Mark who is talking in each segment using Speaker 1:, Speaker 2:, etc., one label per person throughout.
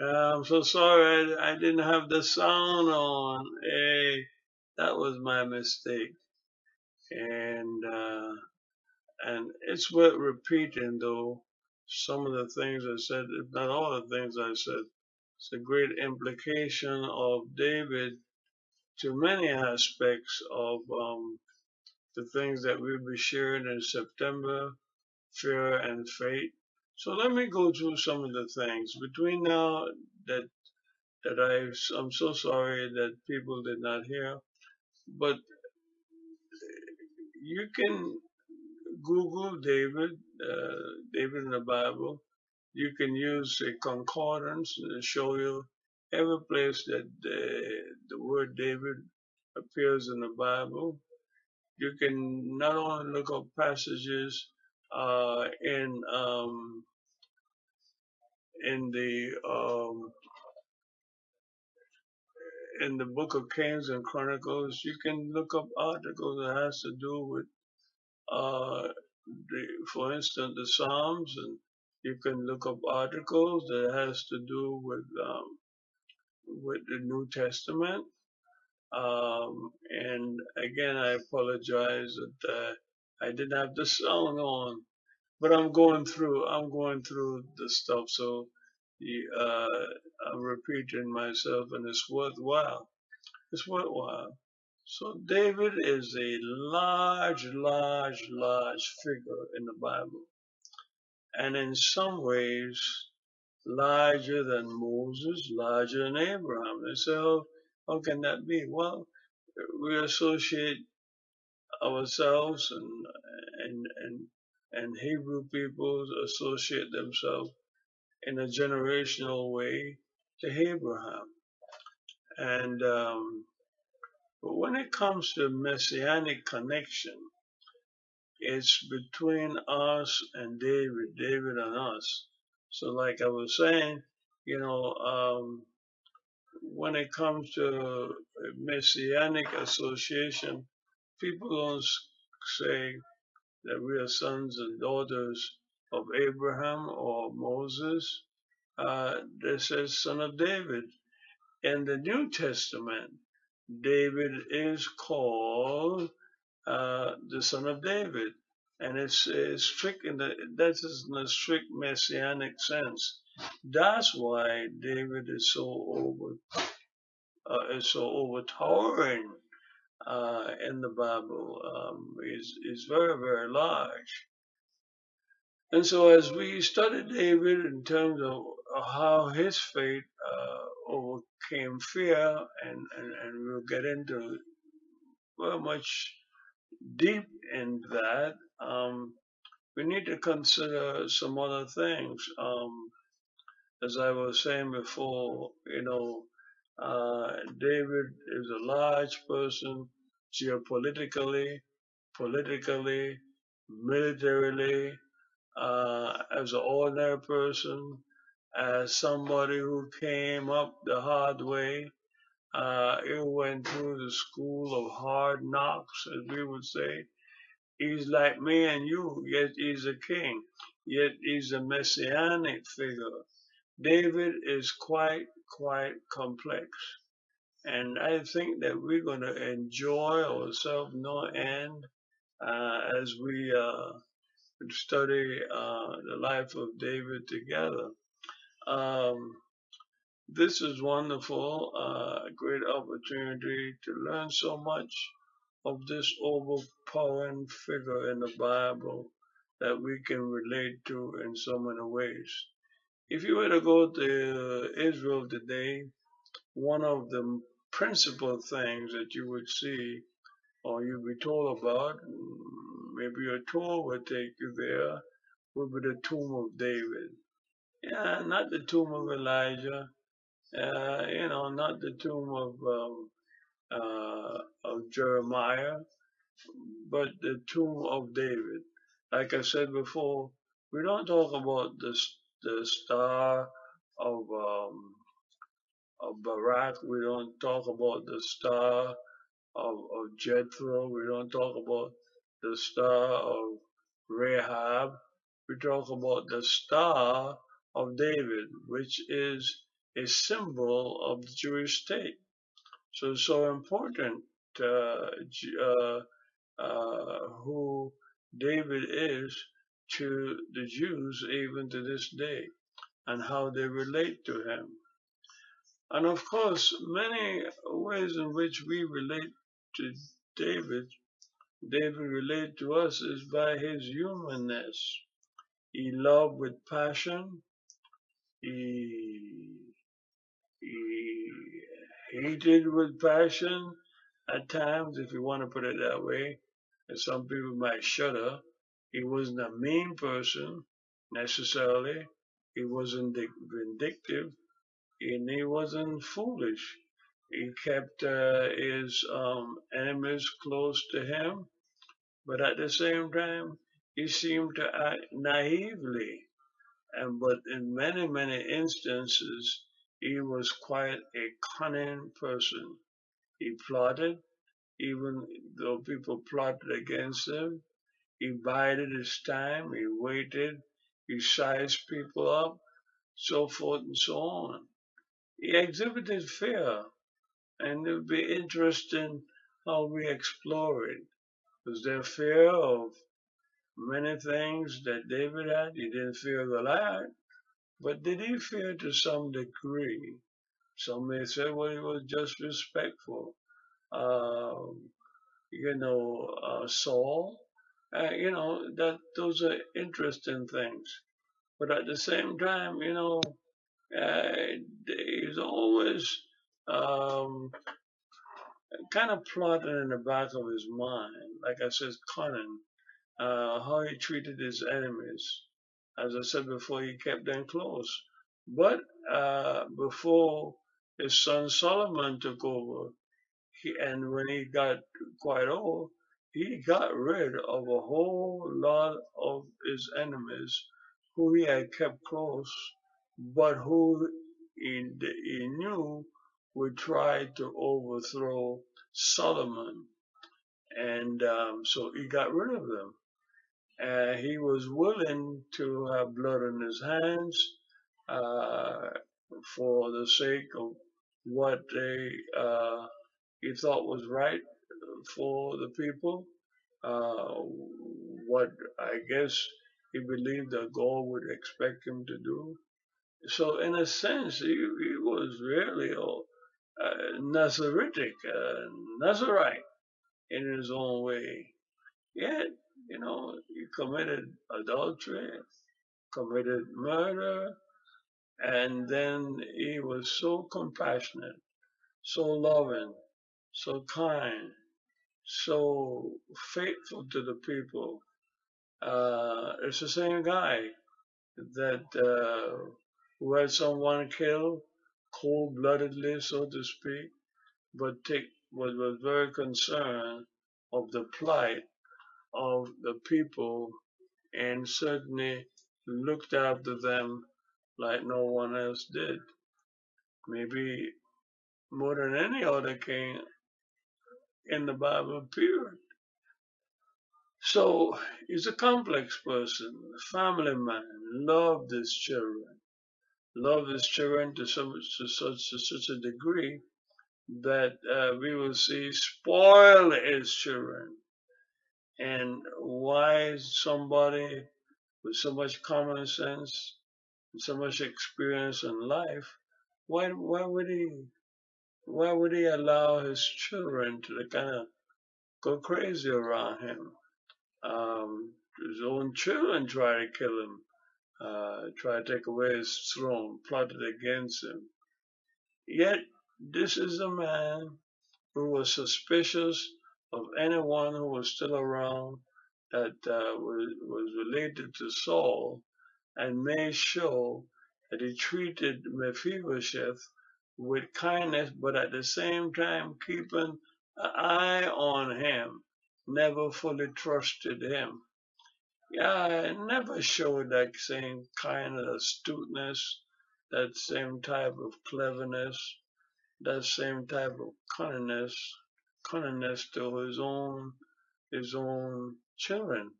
Speaker 1: I'm so sorry I, I didn't have the sound on. Hey, that was my mistake. And uh, and it's worth repeating though. Some of the things I said, if not all the things I said, it's a great implication of David to many aspects of um, the things that we'll be sharing in September, fear and faith. So let me go through some of the things between now that that I I'm so sorry that people did not hear, but you can Google David, uh, David in the Bible. You can use a concordance to show you every place that the, the word David appears in the Bible. You can not only look up passages uh, in um, in the um, in the book of Kings and Chronicles. You can look up articles that has to do with uh, the, for instance, the Psalms, and you can look up articles that has to do with um, with the New Testament. Um, and again, I apologize that uh, I didn't have the song on, but I'm going through. I'm going through the stuff, so uh, I'm repeating myself, and it's worthwhile. It's worthwhile. So David is a large, large, large figure in the Bible and in some ways larger than Moses, larger than Abraham. And so, how can that be? Well, we associate ourselves and and and and Hebrew peoples associate themselves in a generational way to Abraham. And um, but when it comes to messianic connection, it's between us and David, David and us. So, like I was saying, you know, um, when it comes to messianic association, people don't say that we are sons and daughters of Abraham or Moses. Uh, they say son of David. In the New Testament, David is called uh, the son of David. And it's, it's strict in the, that is in a strict messianic sense. That's why David is so over, uh, is so overtowering, uh, in the Bible. Um, is, is very, very large. And so as we study David in terms of how his faith, uh, overcame fear and, and, and we'll get into very much deep in that, um, we need to consider some other things. Um, as I was saying before, you know, uh, David is a large person geopolitically, politically, militarily, uh, as an ordinary person, as somebody who came up the hard way. Uh, he went through the school of hard knocks, as we would say He's like me and you, yet he's a king, yet he's a messianic figure. David is quite, quite complex. And I think that we're going to enjoy ourselves no end uh, as we uh, study uh, the life of David together. Um, this is wonderful, uh, a great opportunity to learn so much of this overpowering figure in the Bible that we can relate to in so many ways. If you were to go to Israel today, one of the principal things that you would see or you'd be told about, maybe a tour would take you there, would be the tomb of David. Yeah, not the tomb of Elijah, uh, you know, not the tomb of um, uh, of Jeremiah, but the tomb of David. Like I said before, we don't talk about the the star of um, of Barak. We don't talk about the star of, of Jethro. We don't talk about the star of Rahab. We talk about the star of David, which is a symbol of the Jewish state. So so important uh, uh, uh, who David is to the Jews even to this day and how they relate to him. And of course, many ways in which we relate to David, David relate to us is by his humanness. He loved with passion. He, he hated with passion at times, if you want to put it that way. And some people might shudder. He wasn't a mean person necessarily. He wasn't vindictive and he wasn't foolish. He kept uh, his um, enemies close to him, but at the same time, he seemed to act naively. And but in many, many instances, he was quite a cunning person. He plotted, even though people plotted against him. He bided his time, he waited, he sized people up, so forth and so on. He exhibited fear, and it would be interesting how we explore it. Was there fear of many things that David had? He didn't fear the Goliath, but did he fear to some degree? Some may say, well, he was just respectful. Um, you know, uh, Saul, uh, you know, that those are interesting things. But at the same time, you know, uh, he's always um, kind of plotting in the back of his mind, like I said, cunning, uh, how he treated his enemies. As I said before, he kept them close. But uh, before his son Solomon took over, he, and when he got quite old, he got rid of a whole lot of his enemies who he had kept close but who he, he knew would try to overthrow Solomon. And um, so he got rid of them. And he was willing to have blood on his hands uh, for the sake of what they uh, he thought was right for the people. Uh, what I guess he believed that God would expect him to do. So in a sense, he, he was really a, a Nazaritic, a Nazarite in his own way. Yet, you know, he committed adultery, committed murder, and then he was so compassionate, so loving, so kind, so faithful to the people. Uh, it's the same guy that uh, who had someone killed cold-bloodedly, so to speak, but take, was, was very concerned of the plight of the people and certainly looked after them like no one else did. Maybe more than any other king in the Bible period. So he's a complex person, a family man, loved his children, love his children to, to such to such a degree that uh, we will see spoil his children. And why somebody with so much common sense and so much experience in life, why why would he why would he allow his children to kind of go crazy around him? Um, his own children try to kill him uh, try to take away his throne, plotted against him. Yet, this is a man who was suspicious of anyone who was still around that uh, was, was related to Saul and made sure that he treated Mephibosheth with kindness, but at the same time keeping an eye on him, never fully trusted him. Yeah, I never showed that same kind of astuteness, that same type of cleverness, that same type of cunningness, cunningness to his own, his own children.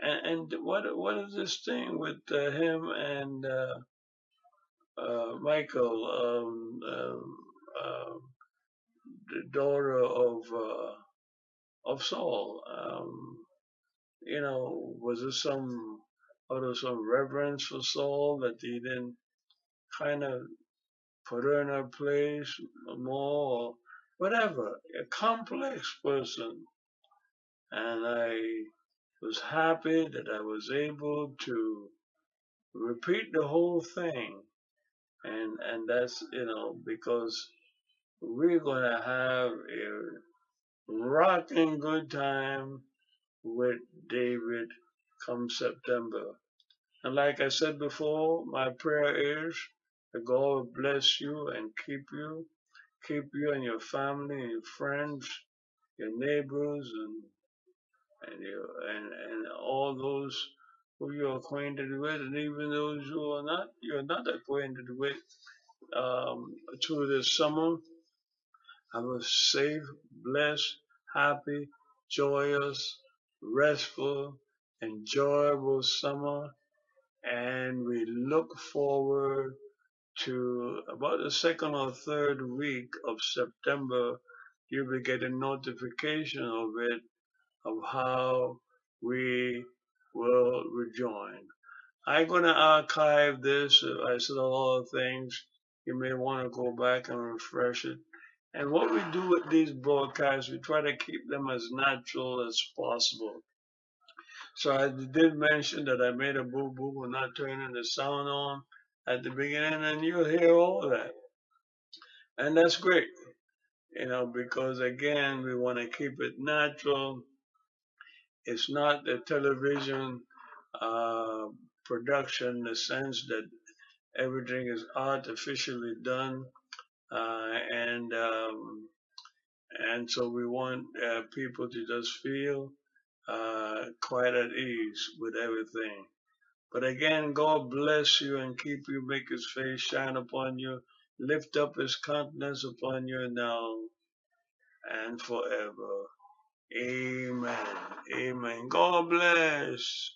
Speaker 1: And, and what what is this thing with uh, him and uh, uh, Michal, um, um, uh, the daughter of uh, of Saul. Um, you know, was there some out of some reverence for Saul that he didn't kind of put her in her place more, or whatever? A complex person, and I was happy that I was able to repeat the whole thing, and and that's you know because we're gonna have a rocking good time with David come September. And like I said before, my prayer is that God will bless you and keep you, keep you and your family and your friends, your neighbors and and your and, and all those who you're acquainted with and even those who are not you're not acquainted with um, through this summer. Have a safe, blessed, happy, joyous, restful, enjoyable summer. And we look forward to about the second or third week of September. You'll be getting notification of it, of how we will rejoin. I'm going to archive this. Uh, I said a lot of things. You may want to go back and refresh it. And what we do with these broadcasts, we try to keep them as natural as possible. So I did mention that I made a boo boo for not turning the sound on at the beginning, and you'll hear all of that. And that's great, you know, because again, we want to keep it natural. It's not the television uh, production in the sense that everything is artificially done. Uh, and um, and so we want uh, people to just feel uh, quite at ease with everything. But again, God bless you and keep you, make his face shine upon you, lift up his countenance upon you now and forever. Amen. Amen. God bless.